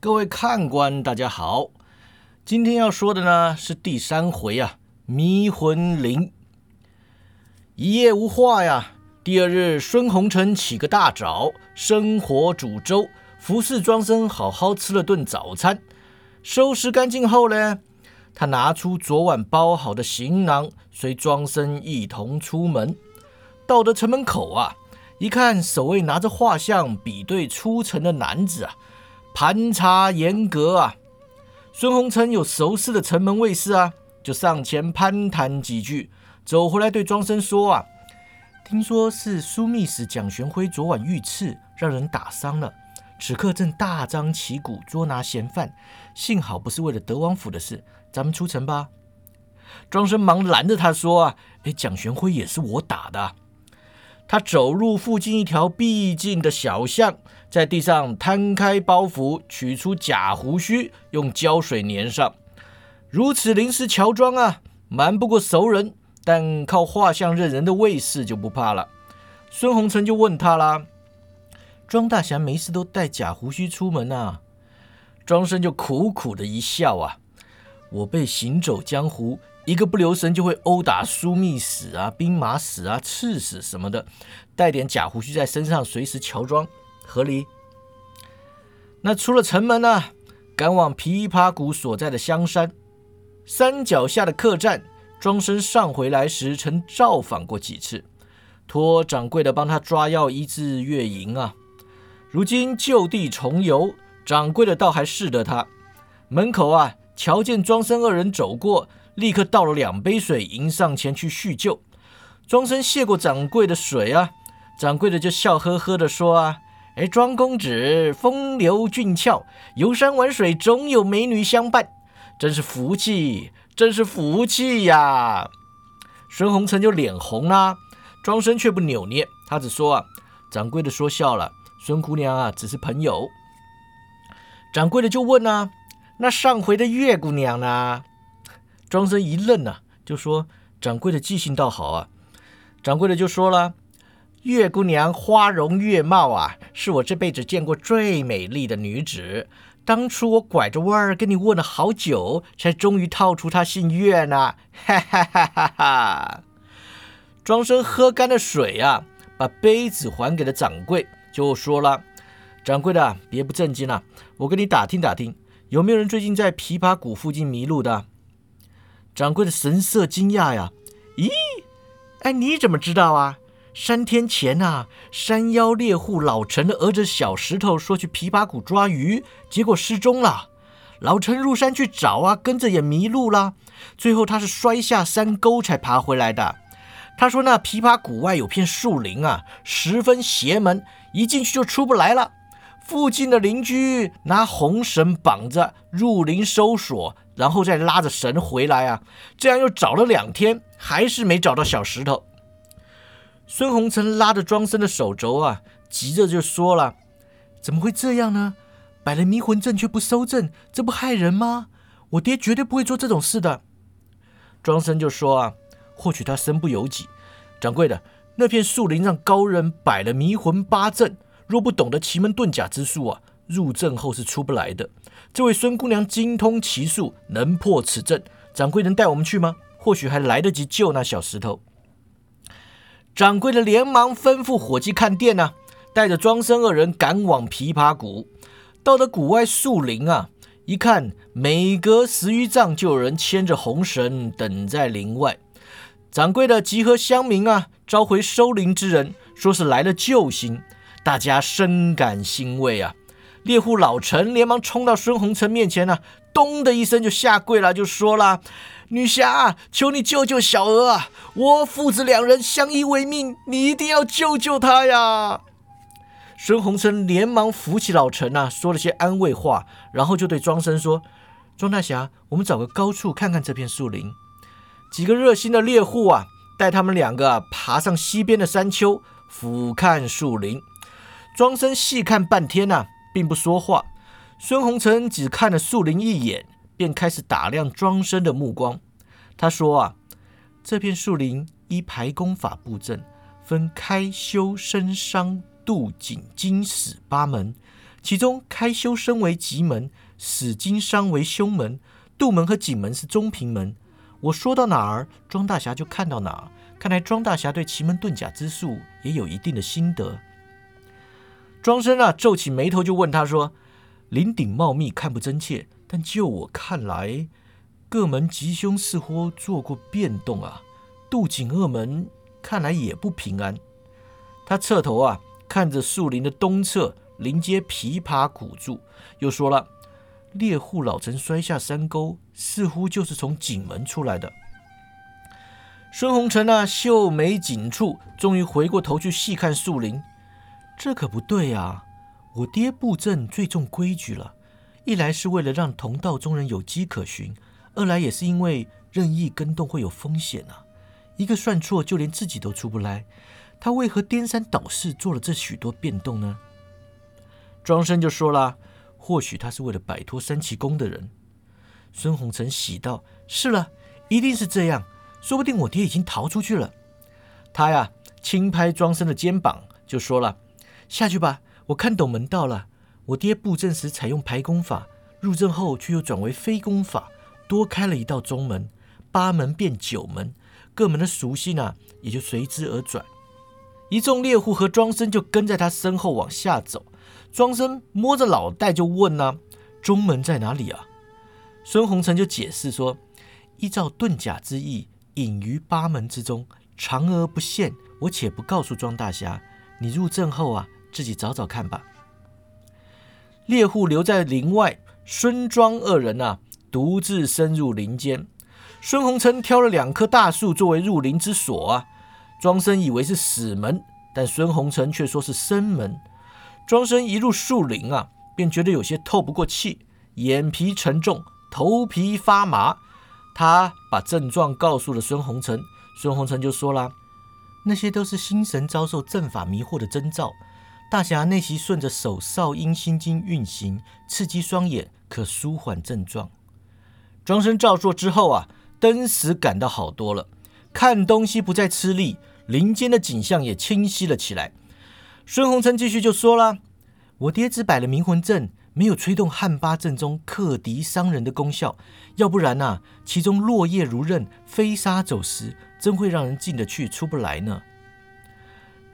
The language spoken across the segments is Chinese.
各位看官，大家好。今天要说的呢是第三回啊，迷魂铃。一夜无话呀。第二日，孙红尘起个大早，生火煮粥，服侍庄生好好吃了顿早餐。收拾干净后呢，他拿出昨晚包好的行囊，随庄生一同出门。到得城门口啊，一看守卫拿着画像比对出城的男子啊。盘查严格啊！孙红尘有熟识的城门卫士啊，就上前攀谈几句，走回来对庄生说啊：“听说是枢密使蒋玄辉昨晚遇刺，让人打伤了，此刻正大张旗鼓捉拿嫌犯，幸好不是为了德王府的事，咱们出城吧。”庄生忙拦着他说啊：“哎，蒋玄辉也是我打的。”他走入附近一条僻静的小巷，在地上摊开包袱，取出假胡须，用胶水粘上。如此临时乔装啊，瞒不过熟人，但靠画像认人的卫士就不怕了。孙红尘就问他啦：“庄大侠没事都带假胡须出门啊？”庄生就苦苦的一笑啊：“我被行走江湖。”一个不留神就会殴打枢密使啊、兵马使啊、刺史什么的，带点假胡须在身上，随时乔装，合理。那出了城门呢，赶往琵琶谷所在的香山山脚下的客栈，庄生上回来时曾造访过几次，托掌柜的帮他抓药医治月营啊。如今就地重游，掌柜的倒还识得他。门口啊，瞧见庄生二人走过。立刻倒了两杯水，迎上前去叙旧。庄生谢过掌柜的水啊，掌柜的就笑呵呵的说啊：“哎，庄公子风流俊俏，游山玩水总有美女相伴，真是福气，真是福气呀！”孙红尘就脸红啦，庄生却不扭捏，他只说啊：“掌柜的说笑了，孙姑娘啊，只是朋友。”掌柜的就问啊：“那上回的月姑娘呢？”庄生一愣啊，就说：“掌柜的记性倒好啊。”掌柜的就说了：“月姑娘花容月貌啊，是我这辈子见过最美丽的女子。当初我拐着弯儿跟你问了好久，才终于套出她姓月呢。”哈哈哈哈哈！庄生喝干了水啊，把杯子还给了掌柜，就说了：“掌柜的，别不正经了，我跟你打听打听，有没有人最近在琵琶谷附近迷路的？”掌柜的神色惊讶呀，咦，哎，你怎么知道啊？三天前呐，山妖猎户老陈的儿子小石头说去琵琶谷抓鱼，结果失踪了。老陈入山去找啊，跟着也迷路了。最后他是摔下山沟才爬回来的。他说那琵琶谷外有片树林啊，十分邪门，一进去就出不来了。附近的邻居拿红绳绑着入林搜索。然后再拉着绳回来啊！这样又找了两天，还是没找到小石头。孙红尘拉着庄生的手肘啊，急着就说了：“怎么会这样呢？摆了迷魂阵却不收阵，这不害人吗？我爹绝对不会做这种事的。”庄生就说：“啊，或许他身不由己。掌柜的，那片树林让高人摆了迷魂八阵，若不懂得奇门遁甲之术啊。”入阵后是出不来的。这位孙姑娘精通奇术，能破此阵。掌柜能带我们去吗？或许还来得及救那小石头。掌柜的连忙吩咐伙计看店呢，带着庄生二人赶往琵琶谷。到了谷外树林啊，一看每隔十余丈就有人牵着红绳等在林外。掌柜的集合乡民啊，召回收林之人，说是来了救星，大家深感欣慰啊。猎户老陈连忙冲到孙红尘面前呢，咚的一声就下跪了，就说了：“女侠，求你救救小娥啊！我父子两人相依为命，你一定要救救他呀！”孙红尘连忙扶起老陈啊，说了些安慰话，然后就对庄生说：“庄大侠，我们找个高处看看这片树林。”几个热心的猎户啊，带他们两个爬上西边的山丘，俯瞰树林。庄生细看半天呐。并不说话，孙红尘只看了树林一眼，便开始打量庄生的目光。他说：“啊，这片树林依排功法布阵，分开修、生、伤、度、景、金、死八门，其中开修身为吉门，死经商为凶门，杜门和景门是中平门。我说到哪儿，庄大侠就看到哪儿。看来庄大侠对奇门遁甲之术也有一定的心得。庄生啊，皱起眉头就问他说：“林鼎茂密，看不真切，但就我看来，各门吉凶似乎做过变动啊。杜景二门看来也不平安。”他侧头啊，看着树林的东侧。临街琵琶古柱，又说了：“猎户老臣摔下山沟，似乎就是从井门出来的。”孙红尘啊，秀眉紧蹙，终于回过头去细看树林。这可不对啊！我爹布阵最重规矩了，一来是为了让同道中人有机可循，二来也是因为任意跟动会有风险啊。一个算错，就连自己都出不来。他为何颠三倒四做了这许多变动呢？庄生就说了：“或许他是为了摆脱三奇宫的人。”孙红尘喜道：“是了，一定是这样。说不定我爹已经逃出去了。”他呀，轻拍庄生的肩膀，就说了：“下去吧，我看懂门道了。我爹布阵时采用排功法，入阵后却又转为非功法，多开了一道中门，八门变九门，各门的属性呢，也就随之而转。”一众猎户和庄生就跟在他身后往下走。庄生摸着脑袋就问呢：“中门在哪里啊？”孙红尘就解释说：“依照遁甲之意，隐于八门之中，长而不现。我且不告诉庄大侠，你入阵后啊，自己找找看吧。”猎户留在林外，孙庄二人啊，独自深入林间。孙红尘挑了两棵大树作为入林之所啊。庄生以为是死门，但孙红尘却说是生门。庄生一入树林啊，便觉得有些透不过气，眼皮沉重，头皮发麻。他把症状告诉了孙红尘，孙红尘就说了：“那些都是心神遭受阵法迷惑的征兆。大侠内息顺着手少阴心经运行，刺激双眼，可舒缓症状。”庄生照做之后啊，登时感到好多了，看东西不再吃力，林间的景象也清晰了起来。孙红尘继续就说了：“我爹只摆了迷魂阵，没有吹动汉八阵中克敌伤人的功效。要不然呐，其中落叶如刃，飞沙走石，真会让人进得去出不来呢。”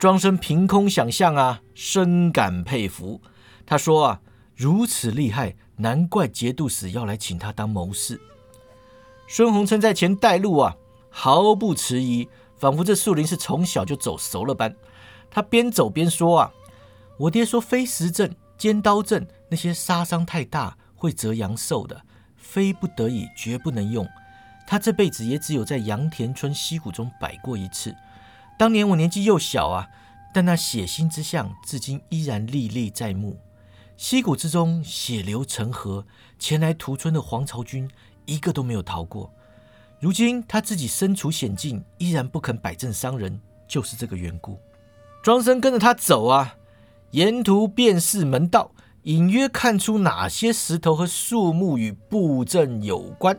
庄生凭空想象啊，深感佩服。他说：“啊，如此厉害，难怪节度使要来请他当谋士。”孙红尘在前带路啊，毫不迟疑，仿佛这树林是从小就走熟了般。他边走边说：“啊，我爹说飞石阵、尖刀阵那些杀伤太大，会折阳寿的，非不得已绝不能用。他这辈子也只有在杨田村溪谷中摆过一次。当年我年纪又小啊，但那血腥之象至今依然历历在目。溪谷之中血流成河，前来屠村的黄巢军一个都没有逃过。如今他自己身处险境，依然不肯摆阵伤人，就是这个缘故。”庄生跟着他走啊，沿途辨识门道，隐约看出哪些石头和树木与布阵有关。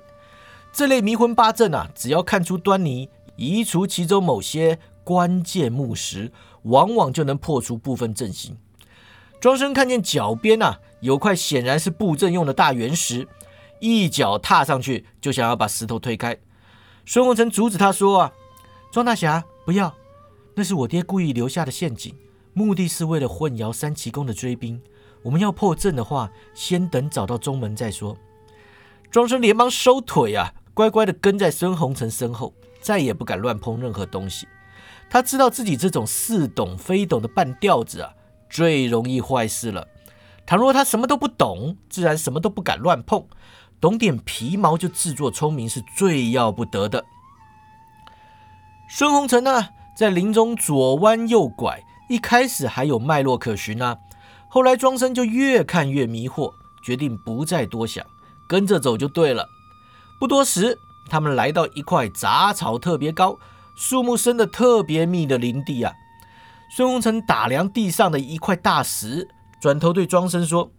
这类迷魂八阵啊，只要看出端倪，移除其中某些关键木石，往往就能破除部分阵型。庄生看见脚边啊有块显然是布阵用的大圆石，一脚踏上去就想要把石头推开。孙红尘阻止他说：“啊，庄大侠，不要。”那是我爹故意留下的陷阱，目的是为了混淆三奇宫的追兵。我们要破阵的话，先等找到中门再说。庄生连忙收腿啊，乖乖的跟在孙红尘身后，再也不敢乱碰任何东西。他知道自己这种似懂非懂的半吊子啊，最容易坏事了。倘若他什么都不懂，自然什么都不敢乱碰。懂点皮毛就自作聪明，是最要不得的。孙红尘呢？在林中左弯右拐，一开始还有脉络可循啊，后来庄生就越看越迷惑，决定不再多想，跟着走就对了。不多时，他们来到一块杂草特别高、树木生得特别密的林地啊。孙红尘打量地上的一块大石，转头对庄生说：“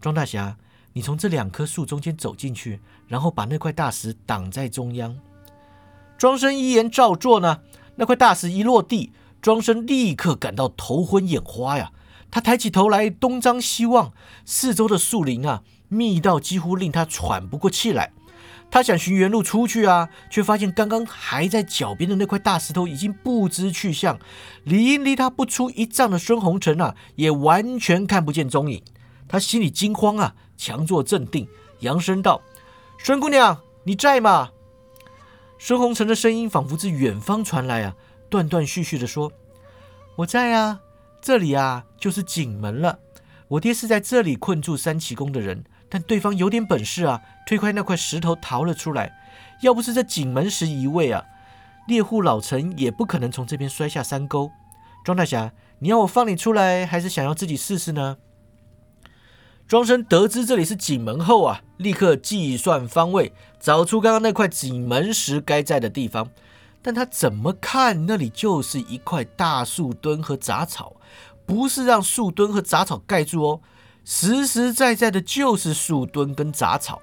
庄大侠，你从这两棵树中间走进去，然后把那块大石挡在中央。”庄生一言照做呢。那块大石一落地，庄生立刻感到头昏眼花呀！他抬起头来，东张西望，四周的树林啊，密到几乎令他喘不过气来。他想寻原路出去啊，却发现刚刚还在脚边的那块大石头已经不知去向，离离他不出一丈的孙红尘啊，也完全看不见踪影。他心里惊慌啊，强作镇定，扬声道：“孙姑娘，你在吗？”孙红尘的声音仿佛自远方传来啊，断断续续的说：“我在啊，这里啊，就是景门了。我爹是在这里困住三奇宫的人。”但对方有点本事啊，推开那块石头逃了出来。要不是这景门石移位啊，猎户老陈也不可能从这边摔下山沟。庄大侠，你要我放你出来，还是想要自己试试呢？庄生得知这里是景门后啊，立刻计算方位，找出刚刚那块景门石该在的地方。但他怎么看，那里就是一块大树墩和杂草，不是让树墩和杂草盖住哦。实实在在的就是树墩跟杂草。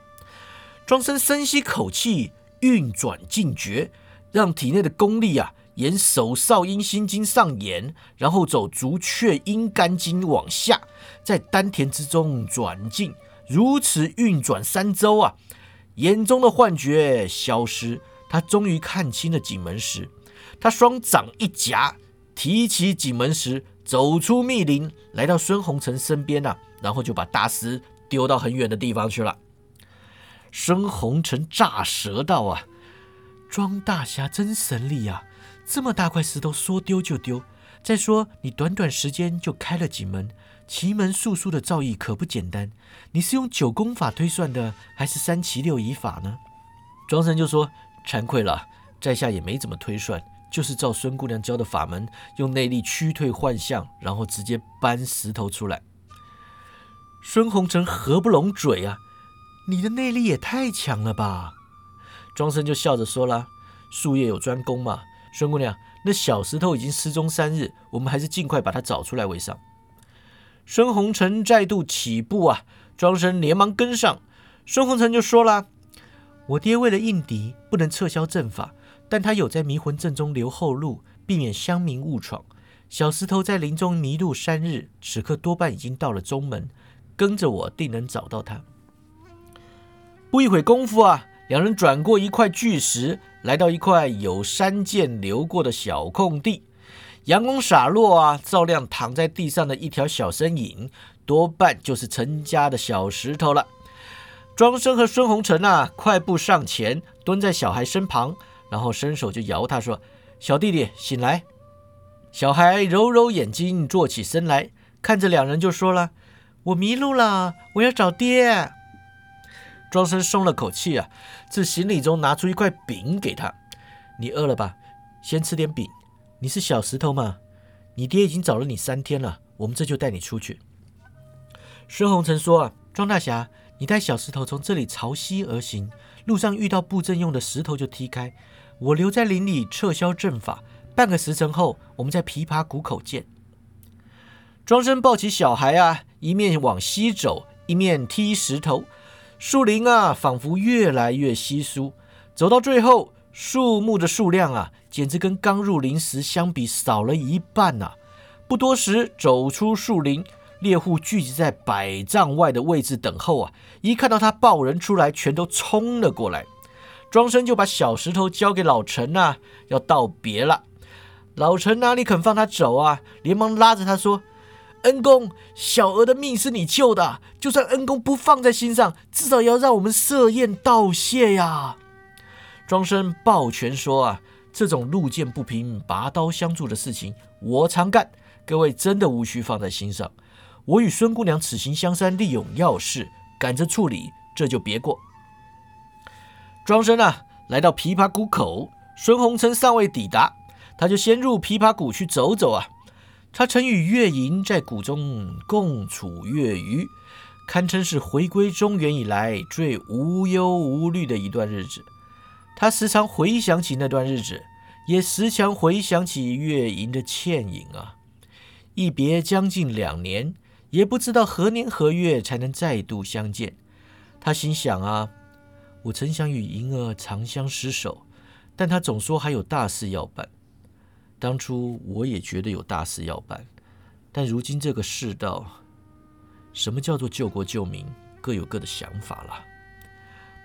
庄生深吸口气，运转劲诀，让体内的功力啊，沿手少阴心经上沿，然后走足厥阴肝经往下，在丹田之中转进。如此运转三周啊，眼中的幻觉消失，他终于看清了景门石。他双掌一夹，提起景门石，走出密林，来到孙红尘身边啊。然后就把大石丢到很远的地方去了。孙红尘炸舌道：“啊，庄大侠真神力呀！这么大块石头说丢就丢。再说你短短时间就开了几门奇门术数的造诣，可不简单。你是用九宫法推算的，还是三奇六仪法呢？”庄神就说：“惭愧了，在下也没怎么推算，就是照孙姑娘教的法门，用内力驱退幻象，然后直接搬石头出来。”孙红尘合不拢嘴啊！你的内力也太强了吧！庄生就笑着说了：“术业有专攻嘛，孙姑娘，那小石头已经失踪三日，我们还是尽快把它找出来为上。”孙红尘再度起步啊，庄生连忙跟上。孙红尘就说了：“我爹为了应敌，不能撤销阵法，但他有在迷魂阵中留后路，避免乡民误闯。小石头在林中迷路三日，此刻多半已经到了中门。”跟着我，定能找到他。不一会功夫啊，两人转过一块巨石，来到一块有山涧流过的小空地。阳光洒落啊，照亮躺在地上的一条小身影，多半就是陈家的小石头了。庄生和孙红尘啊，快步上前，蹲在小孩身旁，然后伸手就摇他说：“小弟弟，醒来。”小孩揉揉眼睛，坐起身来，看着两人就说了。我迷路了，我要找爹。庄生松了口气啊，自行李中拿出一块饼给他。你饿了吧？先吃点饼。你是小石头吗？你爹已经找了你三天了，我们这就带你出去。孙红尘说：“啊，庄大侠，你带小石头从这里朝西而行，路上遇到布阵用的石头就踢开。我留在林里撤销阵法，半个时辰后，我们在琵琶谷口见。”庄生抱起小孩啊，一面往西走，一面踢石头。树林啊，仿佛越来越稀疏。走到最后，树木的数量啊，简直跟刚入林时相比少了一半呐！不多时，走出树林，猎户聚集在百丈外的位置等候啊。一看到他抱人出来，全都冲了过来。庄生就把小石头交给老陈啊，要道别了。老陈哪里肯放他走啊？连忙拉着他说。恩公，小娥的命是你救的，就算恩公不放在心上，至少也要让我们设宴道谢呀！庄生抱拳说：“啊，这种路见不平拔刀相助的事情，我常干，各位真的无需放在心上。我与孙姑娘此行香山，利用要事，赶着处理，这就别过。”庄生啊，来到琵琶谷口，孙红尘尚未抵达，他就先入琵琶谷去走走啊。他曾与月莹在谷中共处月余，堪称是回归中原以来最无忧无虑的一段日子。他时常回想起那段日子，也时常回想起月莹的倩影啊。一别将近两年，也不知道何年何月才能再度相见。他心想啊，我曾想与银儿长相厮守，但他总说还有大事要办。当初我也觉得有大事要办，但如今这个世道，什么叫做救国救民，各有各的想法了。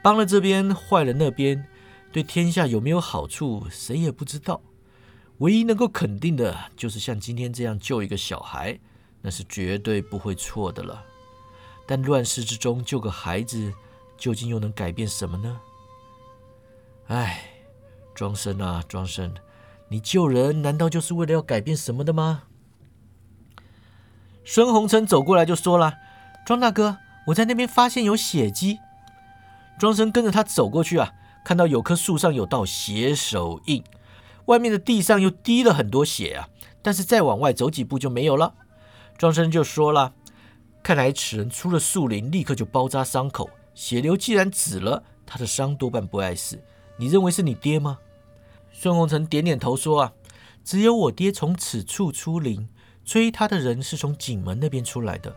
帮了这边，坏了那边，对天下有没有好处，谁也不知道。唯一能够肯定的，就是像今天这样救一个小孩，那是绝对不会错的了。但乱世之中救个孩子，究竟又能改变什么呢？唉，庄生啊，庄生，你救人难道就是为了要改变什么的吗？孙红尘走过来就说了：“庄大哥，我在那边发现有血迹。”庄生跟着他走过去啊，看到有棵树上有道血手印，外面的地上又滴了很多血啊，但是再往外走几步就没有了。庄生就说了。看来此人出了树林，立刻就包扎伤口。血流既然止了，他的伤多半不碍事。你认为是你爹吗？孙红尘点点头说：“啊，只有我爹从此处出林，追他的人是从景门那边出来的。”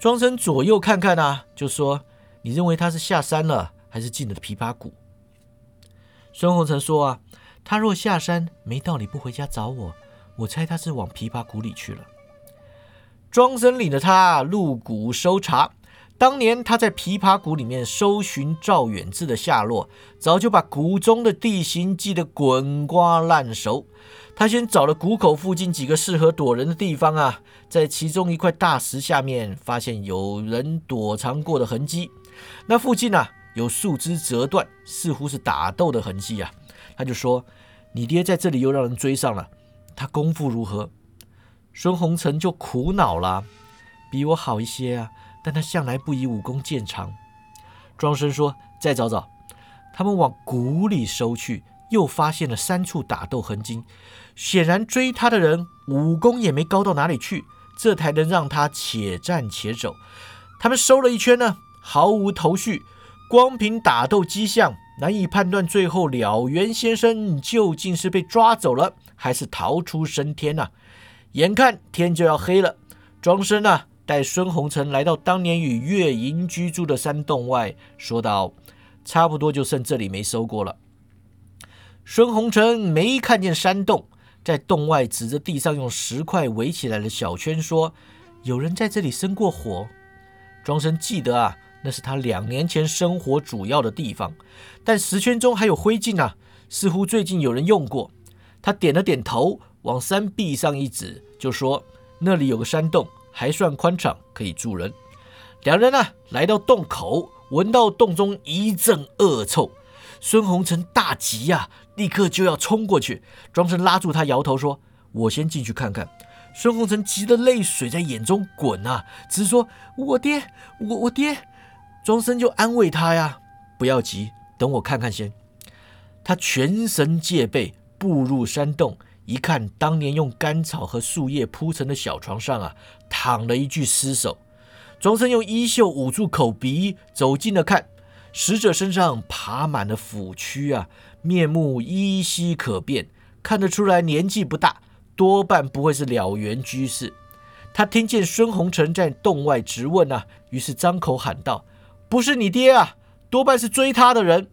庄生左右看看啊，就说：“你认为他是下山了，还是进了琵琶谷？”孙红尘说：“啊，他若下山，没道理不回家找我。我猜他是往琵琶谷里去了。”庄生领着他入谷搜查。当年他在琵琶谷里面搜寻赵远志的下落，早就把谷中的地形记得滚瓜烂熟。他先找了谷口附近几个适合躲人的地方啊，在其中一块大石下面发现有人躲藏过的痕迹。那附近啊有树枝折断，似乎是打斗的痕迹啊。他就说：“你爹在这里又让人追上了，他功夫如何？”孙红尘就苦恼了，比我好一些啊，但他向来不以武功见长。庄生说：“再找找。”他们往谷里搜去，又发现了三处打斗痕迹，显然追他的人武功也没高到哪里去，这才能让他且战且走。他们搜了一圈呢，毫无头绪，光凭打斗迹象，难以判断最后了缘先生究竟是被抓走了，还是逃出升天呐。眼看天就要黑了，庄生啊带孙红尘来到当年与月莹居住的山洞外，说道：“差不多就剩这里没收过了。”孙红尘没看见山洞，在洞外指着地上用石块围起来的小圈说：“有人在这里生过火。”庄生记得啊，那是他两年前生火主要的地方，但石圈中还有灰烬啊，似乎最近有人用过。他点了点头。往山壁上一指，就说：“那里有个山洞，还算宽敞，可以住人。”两人呢，来到洞口，闻到洞中一阵恶臭。孙红尘大急呀，立刻就要冲过去。庄生拉住他，摇头说：“我先进去看看。”孙红尘急得泪水在眼中滚啊，只是说：“我爹，我我爹。”庄生就安慰他呀：“不要急，等我看看先。”他全神戒备，步入山洞。一看，当年用干草和树叶铺成的小床上啊，躺了一具尸首。庄生用衣袖捂住口鼻，走近了看，死者身上爬满了腐蛆啊，面目依稀可辨，看得出来年纪不大，多半不会是了缘居士。他听见孙红尘在洞外直问啊，于是张口喊道：“不是你爹啊，多半是追他的人。”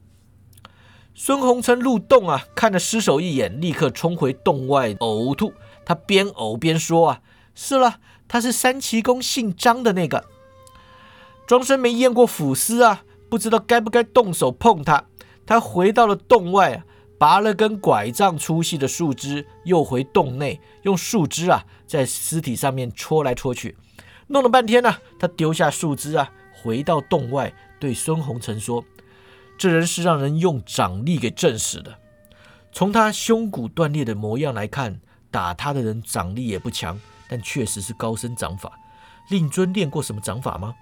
孙红尘入洞啊，看了尸首一眼，立刻冲回洞外呕吐。他边呕边说：“啊，是了，他是三奇公姓张的那个。”庄生没验过腐尸啊，不知道该不该动手碰他。他回到了洞外啊，拔了根拐杖粗细的树枝，又回洞内，用树枝啊在尸体上面戳来戳去，弄了半天呢。他丢下树枝啊，回到洞外，对孙红尘说。这人是让人用掌力给震死的。从他胸骨断裂的模样来看，打他的人掌力也不强，但确实是高深掌法。令尊练过什么掌法吗？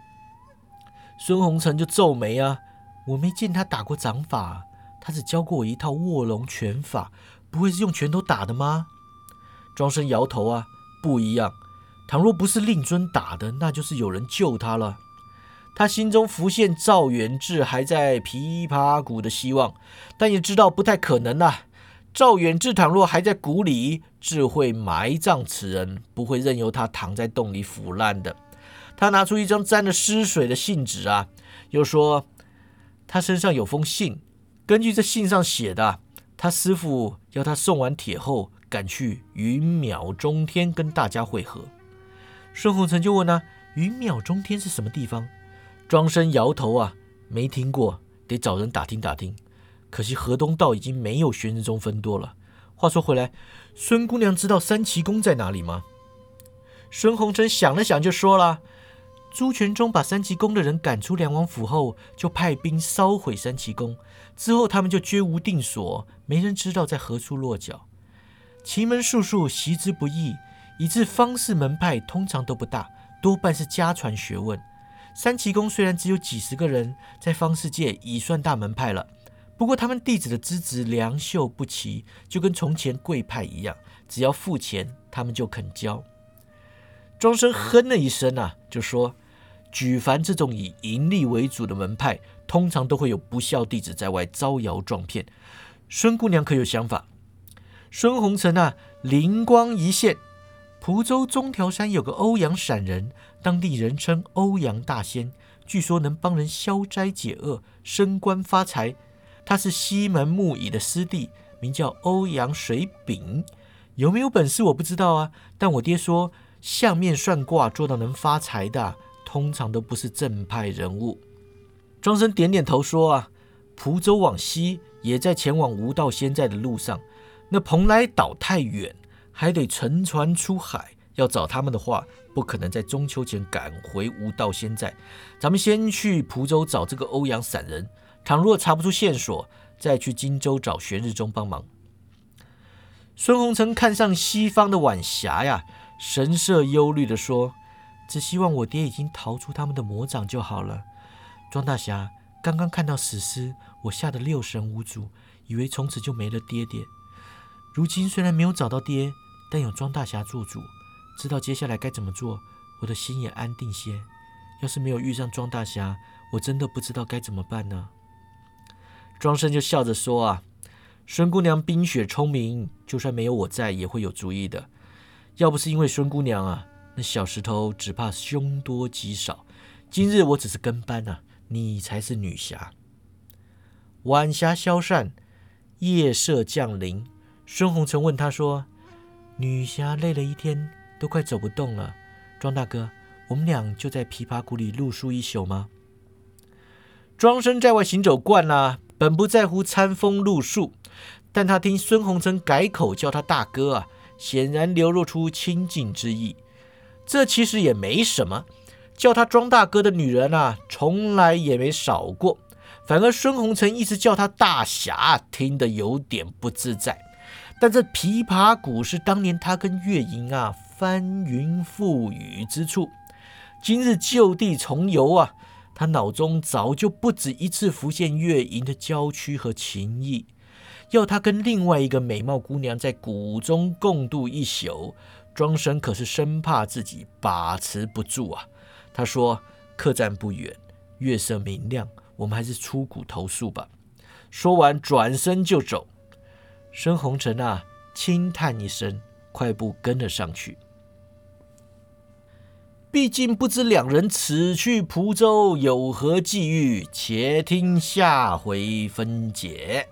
孙红尘就皱眉啊，我没见他打过掌法，他只教过我一套卧龙拳法，不会是用拳头打的吗？庄生摇头啊，不一样。倘若不是令尊打的，那就是有人救他了。他心中浮现赵远志还在琵琶谷的希望，但也知道不太可能啊。赵远志倘若还在谷里，自会埋葬此人，不会任由他躺在洞里腐烂的。他拿出一张沾了湿水的信纸啊，又说他身上有封信，根据这信上写的，他师傅要他送完帖后赶去云淼中天跟大家会合。孙红尘就问啊：“云淼中天是什么地方？”庄生摇头啊，没听过，得找人打听打听。可惜河东道已经没有玄日宗分多了。话说回来，孙姑娘知道三奇宫在哪里吗？孙红尘想了想，就说了。朱全忠把三奇宫的人赶出梁王府后，就派兵烧毁三奇宫。之后他们就绝无定所，没人知道在何处落脚。奇门术数习之不易，以致方士门派通常都不大，多半是家传学问。三奇宫虽然只有几十个人，在方世界已算大门派了。不过他们弟子的资质良莠不齐，就跟从前贵派一样，只要付钱，他们就肯教。庄生哼了一声啊，就说。举凡这种以盈利为主的门派，通常都会有不孝弟子在外招摇撞骗。孙姑娘可有想法？孙红尘啊，灵光一现，蒲州中条山有个欧阳闪人，当地人称欧阳大仙，据说能帮人消灾解厄、升官发财。他是西门木乙的师弟，名叫欧阳水丙。有没有本事我不知道啊，但我爹说相面算卦做到能发财的。通常都不是正派人物。庄生点点头说：“啊，蒲州往西也在前往吴道仙在的路上。那蓬莱岛太远，还得乘船出海。要找他们的话，不可能在中秋前赶回吴道仙在。咱们先去蒲州找这个欧阳散人，倘若查不出线索，再去荆州找玄日中帮忙。”孙红尘看上西方的晚霞呀，神色忧虑地说。只希望我爹已经逃出他们的魔掌就好了。庄大侠刚刚看到死尸，我吓得六神无主，以为从此就没了爹爹。如今虽然没有找到爹，但有庄大侠做主，知道接下来该怎么做，我的心也安定些。要是没有遇上庄大侠，我真的不知道该怎么办呢。庄生就笑着说：“啊，孙姑娘冰雪聪明，就算没有我在，也会有主意的。要不是因为孙姑娘啊。”那小石头只怕凶多吉少。今日我只是跟班啊，你才是女侠。晚霞消散，夜色降临。孙红尘问他说：“女侠累了一天，都快走不动了。庄大哥，我们俩就在琵琶谷里露宿一宿吗？”庄生在外行走惯了，本不在乎餐风露宿，但他听孙红尘改口叫他大哥啊，显然流露出亲近之意。这其实也没什么，叫他庄大哥的女人啊，从来也没少过。反而孙红尘一直叫他大侠，听得有点不自在。但这琵琶谷是当年他跟月莹啊翻云覆雨之处，今日就地重游啊，他脑中早就不止一次浮现月莹的娇躯和情意，要他跟另外一个美貌姑娘在谷中共度一宿。庄生可是生怕自己把持不住啊！他说：“客栈不远，月色明亮，我们还是出谷投宿吧。”说完，转身就走。孙红尘啊，轻叹一声，快步跟了上去。毕竟不知两人此去蒲州有何际遇，且听下回分解。